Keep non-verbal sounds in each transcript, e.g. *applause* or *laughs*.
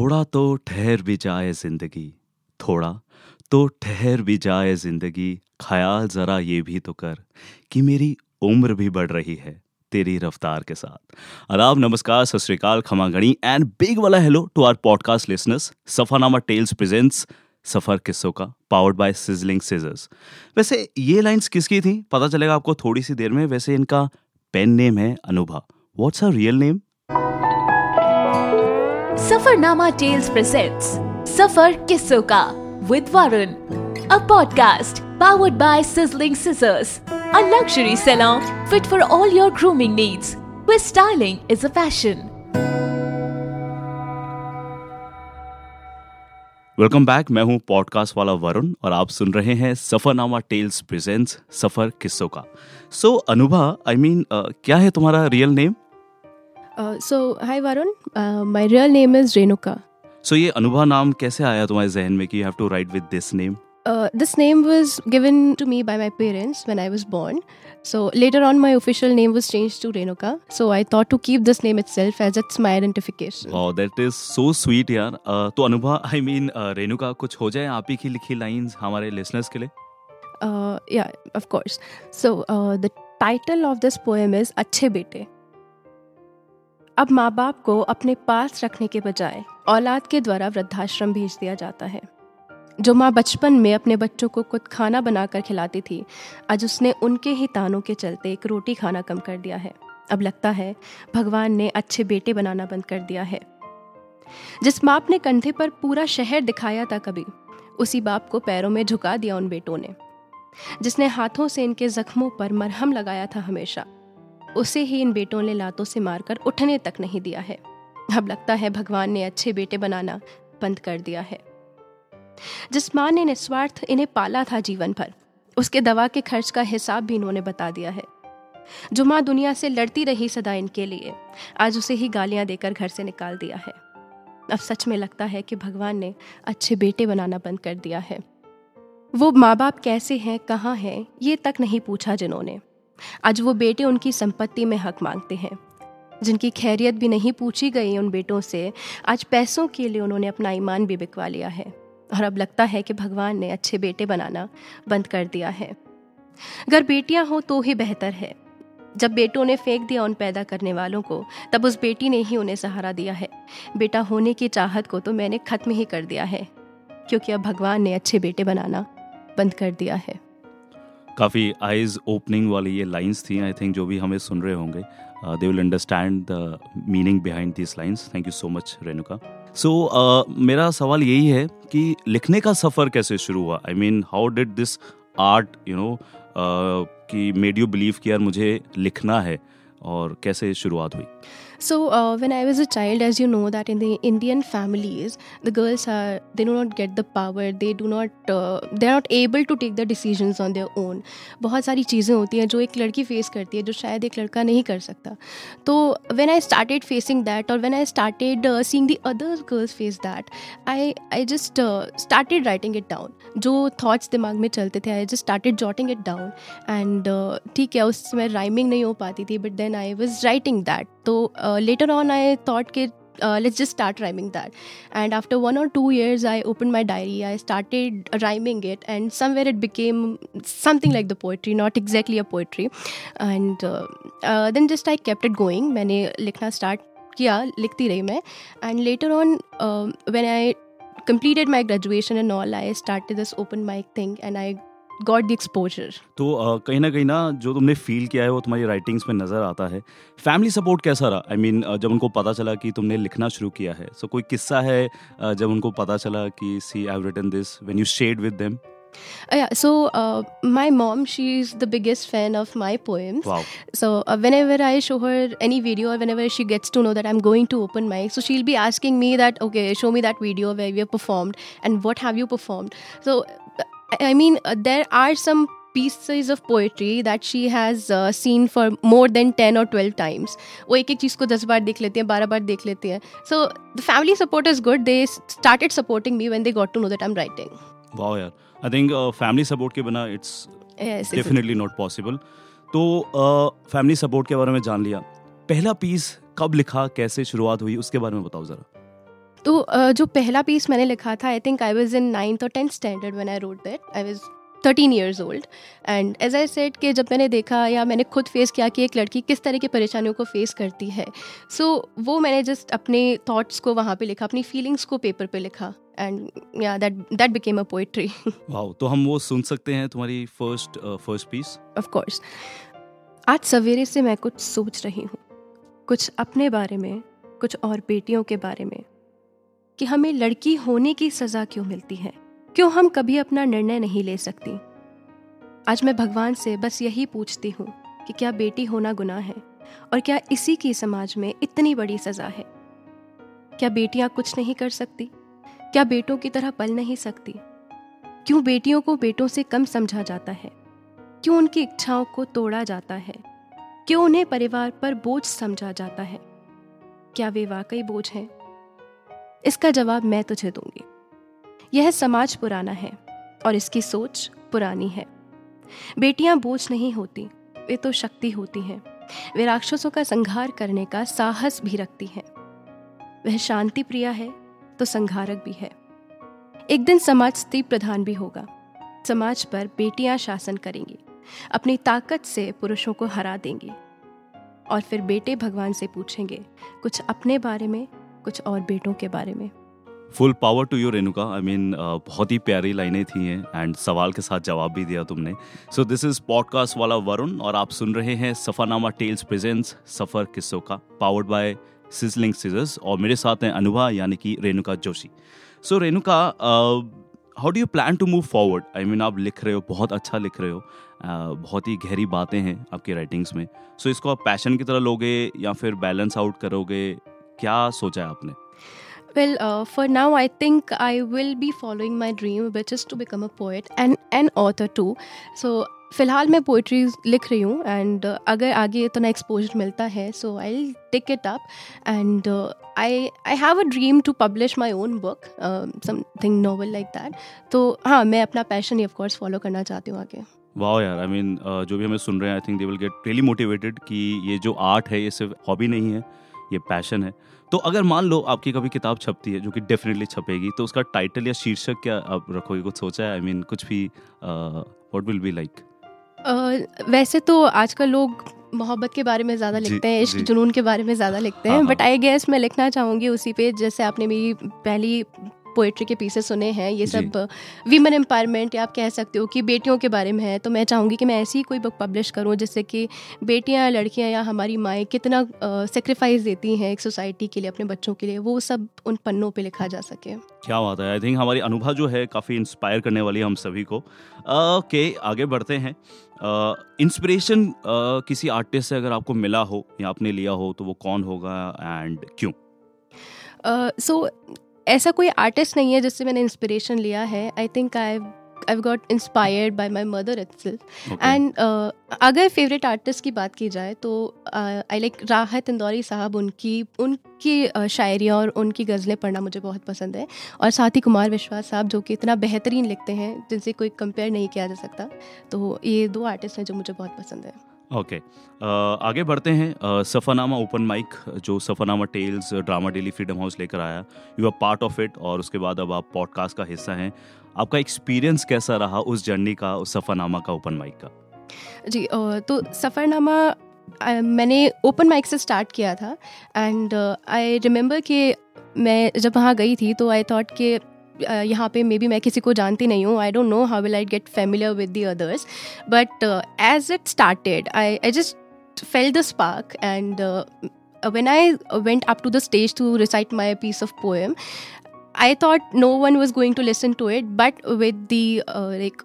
थोड़ा तो ठहर भी जाए ज़िंदगी, थोड़ा तो ठहर भी जाए ज़िंदगी। ख्याल जरा ये भी तो कर कि मेरी उम्र भी बढ़ रही है तेरी रफ्तार के साथ। आदाब, नमस्कार, सत श्रीकाल खमागणी एंड बिग वाला hello to our podcast listeners Safarnama tales presents सफ़र किस्सों का पावर्ड बाय सिजलिंग सीजर्स वैसे ये लाइंस किसकी थी? पता चलेगा आपको थोड़ी सी देर में। वैसे इनका पेन नेम है Anubha what's her real name Safarnama tales presents सफ़र किस्सों का with Varun. A podcast powered by Sizzling Scissors, a luxury salon fit for all your grooming needs, where styling is a fashion. Welcome back मैं हूँ podcast वाला वरुण और आप सुन रहे हैं सफरनामा टेल्स प्रेजेंट्स सफ़र किस्सों का। So so, Anubha I I mean mean, uh, क्या है तुम्हारा real name Uh, so, hi Varun. Uh, my real name is Renuka. So, ये अनुभा नाम कैसे आया तुम्हारे जहन में कि you have to write with this name? Uh, this name was given to me by my parents when I was born. So later on, my official name was changed to Renuka. So I thought to keep this name itself as it's my identification. Oh, that is so sweet, यार. Uh, तो Anubha, I mean, uh, Renuka कुछ हो जाए आप ही की लिखी lines हमारे listeners के लिए? Uh, yeah, of course. So uh, the title of this poem is अच्छे बेटे. अब माँ बाप को अपने पास रखने के बजाय औलाद के द्वारा वृद्धाश्रम भेज दिया जाता है। जो माँ बचपन में अपने बच्चों को खुद खाना बनाकर खिलाती थी, आज उसने उनके ही तानों के चलते एक रोटी खाना कम कर दिया है। अब लगता है भगवान ने अच्छे बेटे बनाना बंद कर दिया है। जिस बाप ने कंधे पर पूरा शहर दिखाया था कभी, उसी बाप को पैरों में झुका दिया उन बेटों ने, जिसने हाथों से इनके जख्मों पर मरहम लगाया था हमेशा। उसे ही इन बेटों ने लातों से मारकर उठने तक नहीं दिया है। अब लगता है भगवान ने अच्छे बेटे बनाना बंद कर दिया है। जिस माँ ने निस्वार्थ इन्हें पाला था जीवन भर, उसके दवा के खर्च का हिसाब भी इन्होंने बता दिया है। जो माँ दुनिया से लड़ती रही सदा इनके लिए, आज उसे ही गालियाँ देकर घर से निकाल दिया है। अब सच में लगता है कि भगवान ने अच्छे बेटे बनाना बंद कर दिया है। वो माँ बाप कैसे हैं, कहाँ हैं, ये तक नहीं पूछा जिन्होंने। आज वो बेटे उनकी संपत्ति में हक मांगते हैं। जिनकी खैरियत भी नहीं पूछी गई उन बेटों से, आज पैसों के लिए उन्होंने अपना ईमान भी बिकवा लिया है। और अब लगता है कि भगवान ने अच्छे बेटे बनाना बंद कर दिया है। अगर बेटियाँ हो तो ही बेहतर है। जब बेटों ने फेंक दिया उन पैदा करने वालों को, तब उस बेटी ने ही उन्हें सहारा दिया है। बेटा होने की चाहत को तो मैंने खत्म ही कर दिया है, क्योंकि अब भगवान ने अच्छे बेटे बनाना बंद कर दिया है। काफ़ी आइज़ ओपनिंग वाली ये लाइंस थी आई थिंक जो भी हमें सुन रहे होंगे they will understand the meaning behind this lines thank you so much Renuka. So मेरा सवाल यही है कि लिखने का सफ़र कैसे शुरू हुआ? I mean how did this art you know कि मेड यू बिलीव कि यार मुझे लिखना है और कैसे शुरुआत हुई? So uh, when I was a child, as you know, that in the Indian families, the girls are they do not get the power. They do not uh, they are not able to take the decisions on their own. बहुत सारी चीज़ें होती हैं जो एक लड़की face करती है जो शायद एक लड़का नहीं कर सकता तो when I started facing that or when I started uh, seeing the other girls face that, I I just uh, started writing it down. जो thoughts दिमाग में चलते थे I just started jotting it down and uh, ठीक है उस समय rhyming नहीं हो पाती थी but then I was writing that. तो लेटर ऑन आई थॉट के let's just start rhyming that and after one और two years I open my diary I started rhyming it and somewhere it became something like the poetry not exactly a poetry and then just I kept it going मैंने लिखना start किया, लिखती रही मैं. And later on when I completed my graduation and all I start this open my thing and I got the exposure तो uh, कहीं ना कहीं ना जो तुमने फील किया है वो तुम्हारी राइटिंग्स में नज़र आता है फैमिली सपोर्ट कैसा रहा I I mean mean, uh, जब उनको पता चला कि तुमने लिखना शुरू किया है सो so, कोई किस्सा है uh, जब उनको पता चला कि see I written this when you shared with them Uh, yeah, so uh, my mom, she's the biggest fan of my poems. Wow. So uh, whenever I show her any video or whenever she gets to know that I'm going to open mic, so she'll be asking me that, okay, show me that video where we have performed and what have you performed. So I mean, uh, there are some pieces of poetry that she has uh, seen for more than 10 or 12 times वो एक एक चीज़ को दस बार देख लेते हैं बारह बार देख लेते हैं so the family support is good they started supporting me when they got to know that I'm writing wow यार I think uh, family support के बिना it's yes, definitely not possible तो फैमिली uh, सपोर्ट के बारे में जान लिया पहला पीस कब लिखा कैसे शुरुआत हुई उसके बारे में बताओ जरा तो जो पहला पीस मैंने लिखा था I think I was in ninth और tenth standard one I wrote that I was thirteen years old and as I said कि जब मैंने देखा या मैंने खुद फेस किया कि एक लड़की किस तरह की परेशानियों को फेस करती है सो so, वो मैंने जस्ट अपने थॉट्स को वहाँ पे लिखा अपनी फीलिंग्स को पेपर पे लिखा. And yeah that that became a poetry wow तो हम वो सुन सकते हैं तुम्हारी first first piece of course आज सवेरे से मैं कुछ सोच रही हूँ. कुछ अपने बारे में कुछ और बेटियों के बारे में. कि हमें लड़की होने की सज़ा क्यों मिलती है? क्यों हम कभी अपना निर्णय नहीं ले सकती? आज मैं भगवान से बस यही पूछती हूँ कि क्या बेटी होना गुनाह है? और क्या इसी की समाज में इतनी बड़ी सजा है? क्या बेटियाँ कुछ नहीं कर सकती? क्या बेटों की तरह पल नहीं सकती? क्यों बेटियों को बेटों से कम समझा जाता है? क्यों उनकी इच्छाओं को तोड़ा जाता है? क्यों उन्हें परिवार पर बोझ समझा जाता है? क्या वे वाकई बोझ हैं? इसका जवाब मैं तुझे दूँगी। यह समाज पुराना है और इसकी सोच पुरानी है। बेटियाँ बोझ नहीं होती, वे तो शक्ति होती हैं। वे राक्षसों का संहार करने का साहस भी रखती हैं। वह शांति प्रिया है तो संहारक भी है। एक दिन समाज स्त्री प्रधान भी होगा। समाज पर बेटियाँ शासन करेंगी। अपनी ताकत से पुरुषों को हरा देंगी। और फिर बेटे भगवान से पूछेंगे, कुछ अपने बारे में कुछ और बेटों के बारे में। Full power to you Renuka I mean बहुत ही प्यारी लाइनें थी हैं एंड सवाल के साथ जवाब भी दिया तुमने। सो दिस इज़ पॉडकास्ट वाला वरुण और आप सुन रहे हैं सफरनामा टेल्स प्रेजेंट्स सफ़र किस्सों का पावर्ड बाय सिजलिंग सीजर्स और मेरे साथ हैं अनुभा यानी कि Renuka Joshi. So Renuka how do you plan to move forward I mean आप लिख रहे हो बहुत अच्छा लिख रहे हो। Uh, बहुत ही गहरी बातें हैं आपकी राइटिंग्स में। सो so, इसको आप पैशन की तरह लोगे या फिर बैलेंस आउट करोगे क्या सोचा है आपने? Well, uh, for now, I think I will be following my dream, which is to become a poet and an author too. So, फ़िलहाल मैं पोइट्री लिख रही हूँ एंड uh, अगर आगे इतना एक्सपोजर मिलता है so I take it up and I I have a dream to publish my own book something novel like that तो हाँ मैं अपना पैशन ही ऑफकोर्स फॉलो करना चाहती हूँ आगे। वाह यार I I mean mean, uh, जो भी हमें सुन रहे हैं I think they will get really motivated कि ये जो आर्ट है ये सिर्फ़ हॉबी नहीं है। ये पैशन है। तो अगर मान लो आपकी कभी किताब छपती है जो कि डेफिनेटली छपेगी तो उसका टाइटल या शीर्षक क्या आप रखोगे? कुछ सोचा है? आई I मीन mean, कुछ भी व्हाट विल बी लाइक वैसे तो आजकल लोग मोहब्बत के बारे में ज़्यादा लिखते हैं इश्क जुनून के बारे में ज़्यादा लिखते हैं बट आई गेस मैं लिखना चाहूँगी उसी पे जैसे आपने मेरी पहली पोइट्री के पीसेस सुने हैं ये सब वीमेन एम्पावरमेंट या आप कह सकते हो कि बेटियों के बारे में है तो मैं चाहूँगी कि मैं ऐसी ही कोई बुक पब्लिश करूँ जिससे कि बेटियाँ या लड़कियाँ या हमारी माएँ कितना सेक्रीफाइस देती हैं एक सोसाइटी के लिए अपने बच्चों के लिए वो सब उन पन्नों पर लिखा जा सके। क्या बात है आई थिंक हमारी अनुभव जो है काफ़ी इंस्पायर करने वाली है हम सभी को। ओके uh, आगे बढ़ते हैं। इंस्पिरेशन uh, uh, किसी आर्टिस्ट से अगर आपको मिला हो या आपने लिया हो तो वो कौन होगा एंड क्यों? सो uh, so, ऐसा कोई आर्टिस्ट नहीं है जिससे मैंने इंस्पिरेशन लिया है. I think I I got inspired by my mother it and अगर फेवरेट आर्टिस्ट की बात की जाए तो आई लाइक राहत इंदौरी साहब. उनकी उनकी uh, शायरियाँ और उनकी गज़लें पढ़ना मुझे बहुत पसंद है. और साथ ही कुमार विश्वास साहब जो कि इतना बेहतरीन लिखते हैं जिनसे कोई कंपेयर नहीं किया जा सकता. तो ये दो आर्टिस्ट हैं जो मुझे बहुत पसंद है। Okay okay. uh, आगे बढ़ते हैं। Uh, सफ़रनामा ओपन माइक जो Safarnama tales drama daily freedom house लेकर आया। You are part of it और उसके बाद अब आप पॉडकास्ट का हिस्सा हैं। आपका एक्सपीरियंस कैसा रहा उस जर्नी का उस सफ़रनामा का ओपन माइक का? जी तो सफ़रनामा मैंने ओपन माइक से स्टार्ट किया था। एंड आई रिमेंबर कि मैं जब वहाँ गई थी तो आई थॉट कि यहाँ पे मे बी मैं किसी को जानती नहीं हूँ. I don't know how will I get familiar with the others but as it started I I just felt the spark and when I went up to the stage to recite my piece of poem I thought no one was going to listen to it but with the like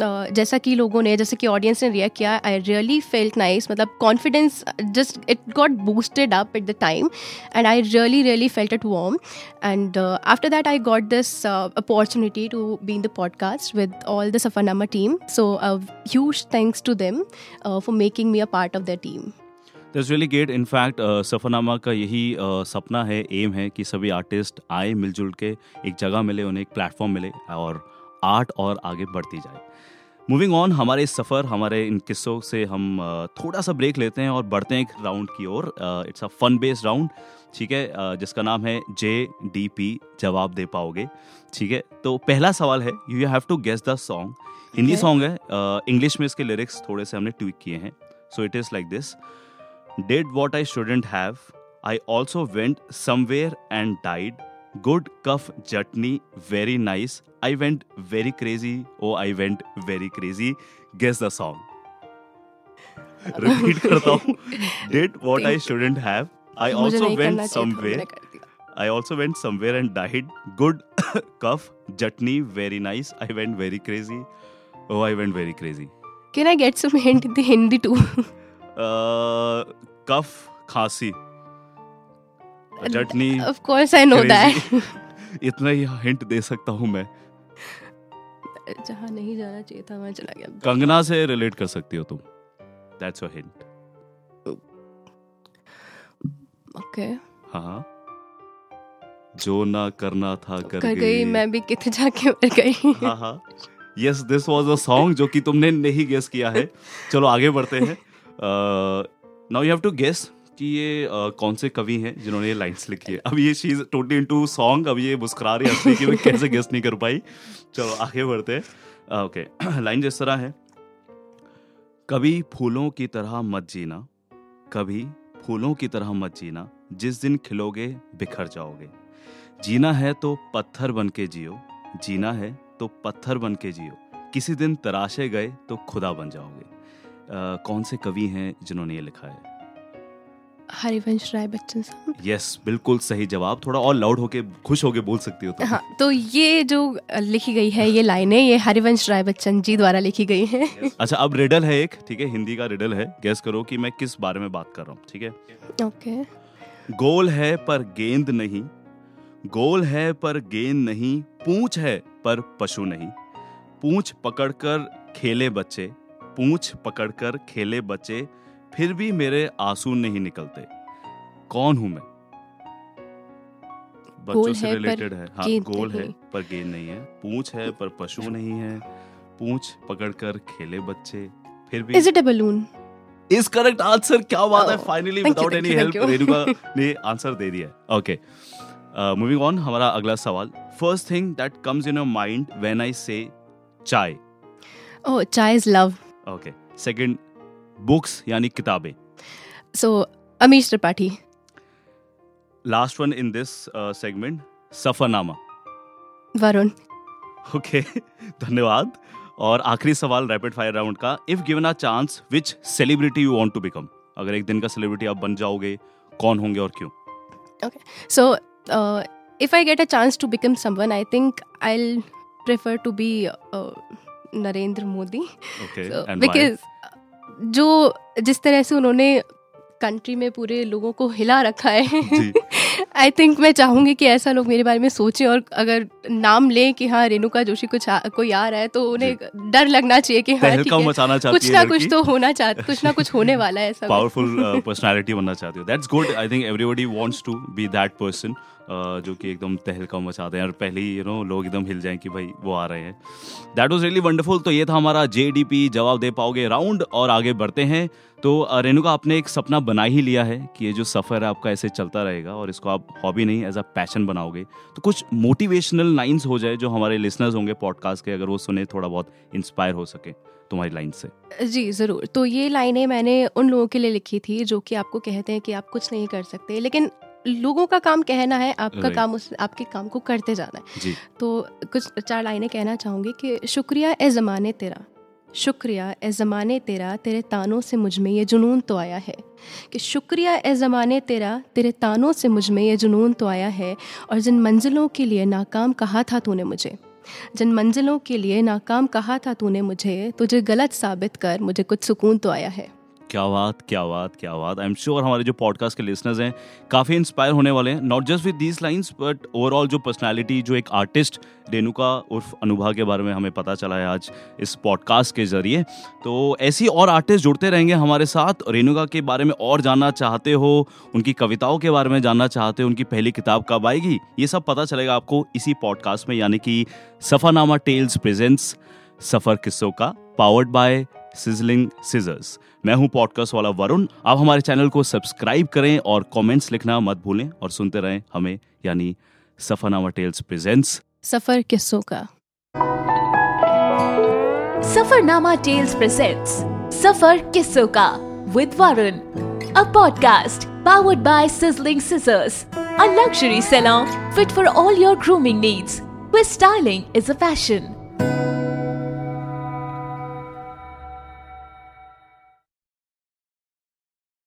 जैसा कि लोगों ने जैसे कि audience ने react किया I really felt nice मतलब confidence just it got boosted up at the time and I really really felt it warm and after that I got this opportunity to be in the podcast with all the Safarnama team so huge thanks to them for making me a part of the team that's really great in fact Safarnama का यही uh, सपना है M है कि सभी artist आए मिलजुल के एक जगह मिले उन्हें एक प्लेटफॉर्म मिले और आर्ट और आगे बढ़ती जाए। मूविंग ऑन हमारे इस सफ़र हमारे इन किस्सों से हम थोड़ा सा ब्रेक लेते हैं और बढ़ते हैं एक राउंड की ओर। It's a fun based round ठीक है? जिसका नाम है जे डी पी जवाब दे पाओगे ठीक है? तो पहला सवाल है you have to guess the song Hindi song है इंग्लिश में इसके लिरिक्स थोड़े से हमने ट्वीक किए हैं so it is like this did what I shouldn't have I also went somewhere and died good cough Jatni very nice I went very crazy oh I went very crazy guess the song repeat करता हूँ did what I shouldn't have I मुझे also नहीं went करना चाहिए था, somewhere मैंने कर दिया। I also went somewhere and died. Good cough, chutney, very nice. I went very crazy. Oh, I went very crazy. Can I get some hint in the Hindi too? Uh, cough, खांसी, चटनी, of course, I know that. crazy. *laughs* इतना ही hint दे सकता हूँ मैं। जहाँ नहीं जाना चाहिए था वहाँ चला गया। कंगना से रिलेट कर सकती हो तुम। दैट्स योर हिंट ओके हाँ। जो ना करना था कर, कर गई मैं भी कितने जाके मर गई। हाँ हाँ। Yes this was a song जो कि तुमने नहीं गेस किया है। *laughs* चलो आगे बढ़ते हैं। Now you have to guess कि ये uh, कौन से कवि हैं जिन्होंने ये लाइंस लिखी है। अब ये चीज़ टोटली इनटू सॉन्ग अब ये मुस्कुरा रही है कि मैं कैसे गेस नहीं कर पाई। चलो आगे बढ़ते हैं। ओके लाइन जिस तरह है। कभी फूलों की तरह मत जीना। कभी फूलों की तरह मत जीना। जिस दिन खिलोगे बिखर जाओगे। जीना है तो पत्थर बन के जियो। जीना है तो पत्थर बन के जियो। किसी दिन तराशे गए तो खुदा बन जाओगे। अ, कौन से कवि हैं जिन्होंने ये लिखा है? हरिवंश राय बच्चन साहब। यस बिल्कुल सही जवाब। थोड़ा और लाउड होके खुश होके बोल सकती हो तुम। हाँ तो ये जो लिखी गई है ये लाइनें ये हरिवंश राय बच्चन जी द्वारा लिखी गई है। अच्छा अब रिडल है एक ठीक है? हिंदी का रिडल है। गेस करो कि मैं किस बारे में बात कर रहा हूँ ठीक है? ओके गोल है पर गेंद नहीं गोल है पर गेंद नहीं पूंछ है पर पशु नहीं। पूंछ पकड़कर खेले बच्चे पूंछ पकड़कर खेले बच्चे फिर भी मेरे आँसू नहीं निकलते। कौन हूँ मैं? बच्चों से रिलेटेड है। हाँ गोल है पर गेंद नहीं है। पूंछ है पर पशु नहीं है। पूछ पकड़कर खेले बच्चे फिर भी is it a balloon is correct answer क्या बात है? Oh, finally without any help Renuka ने आंसर दे दिया ओके मूविंग ऑन हमारा अगला सवाल। First thing that comes in your mind when I say chai. Oh chai is love okay second books यानी किताबें। So Amish Tripathi last one in this segment Safarnama Varun okay धन्यवाद। और आखिरी सवाल rapid fire round का if given a chance which celebrity you want to become अगर एक दिन का सेलिब्रिटी आप बन जाओगे कौन होंगे और क्यों? So, uh, if I get a chance to become someone, I think I'll prefer to be uh, Narendra Modi. जो जिस तरह से उन्होंने कंट्री में पूरे लोगों को हिला रखा है आई थिंक *laughs* मैं चाहूँगी कि ऐसा लोग मेरे बारे में सोचें और अगर नाम लें कि हाँ रेणुका जोशी कुछ आ, कोई आ रहा है तो उन्हें डर लगना चाहिए कि हाँ ठीक है चाहती कुछ ना कुछ तो होना चाह कुछ ना कुछ होने वाला है ऐसा। *laughs* पावरफुल पर्सनालिटी बनना चाहती हो। That's good I think everybody wants to be that person जो कि एकदम तहलका मचाते हैं और पहले ही यू नो लोग एकदम हिल जाएँ कि भाई वो आ रहे हैं। दैट वाज रियली वंडरफुल तो ये था हमारा जेडीपी जवाब दे पाओगे राउंड और आगे बढ़ते हैं। तो रेणुका आपने एक सपना बना ही लिया है कि ये जो सफ़र है आपका ऐसे चलता रहेगा और इसको आप हॉबी नहीं एज अ पैशन बनाओगे। तो कुछ मोटिवेशनल लाइंस हो जाए जो हमारे लिसनर्स होंगे पॉडकास्ट के, अगर वो सुने, थोड़ा बहुत इंस्पायर हो सके तुम्हारी लाइन से। जी, ज़रूर। तो ये लाइनें मैंने उन लोगों के लिए लिखी थी जो कि आपको कहते हैं कि आप कुछ नहीं कर सकते, लेकिन लोगों का काम कहना है आपका काम उस आपके काम को करते जाना है। जी। तो कुछ चार लाइनें कहना चाहूँगी कि शुक्रिया ए ज़माने तेरा शुक्रिया ए ज़माने तेरा तेरे तानों से मुझमें ये जुनून तो आया है। कि शुक्रिया ए ज़माने तेरा तेरे तानों से मुझमें ये जुनून तो आया है और जिन मंजिलों के लिए नाकाम कहा था तूने मुझे जिन मंजिलों के लिए नाकाम कहा था तूने मुझे तुझे गलत साबित कर मुझे कुछ सुकून तो आया है। क्या बात क्या बात क्या बात। आई एम श्योर हमारे जो पॉडकास्ट के लिसनर्स हैं, काफ़ी इंस्पायर होने वाले हैं not just with these lines but overall जो पर्सनैलिटी जो एक आर्टिस्ट रेणुका उर्फ़ अनुभा के बारे में हमें पता चला है आज इस पॉडकास्ट के ज़रिए। तो ऐसी और आर्टिस्ट जुड़ते रहेंगे हमारे साथ। रेणुका के बारे में और जानना चाहते हो, उनकी कविताओं के बारे में जानना चाहते हो, उनकी पहली किताब कब आएगी, ये सब पता चलेगा आपको इसी पॉडकास्ट में, यानी कि सफरनामा टेल्स प्रेजेंट्स सफ़र किस्सों का पावर्ड बाय सिजलिंग सीजर्स मैं हूँ पॉडकास्ट वाला वरुण। आप हमारे चैनल को सब्सक्राइब करें और कमेंट्स लिखना मत भूलें और सुनते रहें हमें यानी सफरनामा टेल्स प्रेजेंट्स सफ़र किस्सों का। सफरनामा टेल्स प्रेजेंट्स सफ़र किस्सों का with Varun. A podcast powered by Sizzling Scissors, a luxury salon fit for all your grooming needs, where styling is a fashion.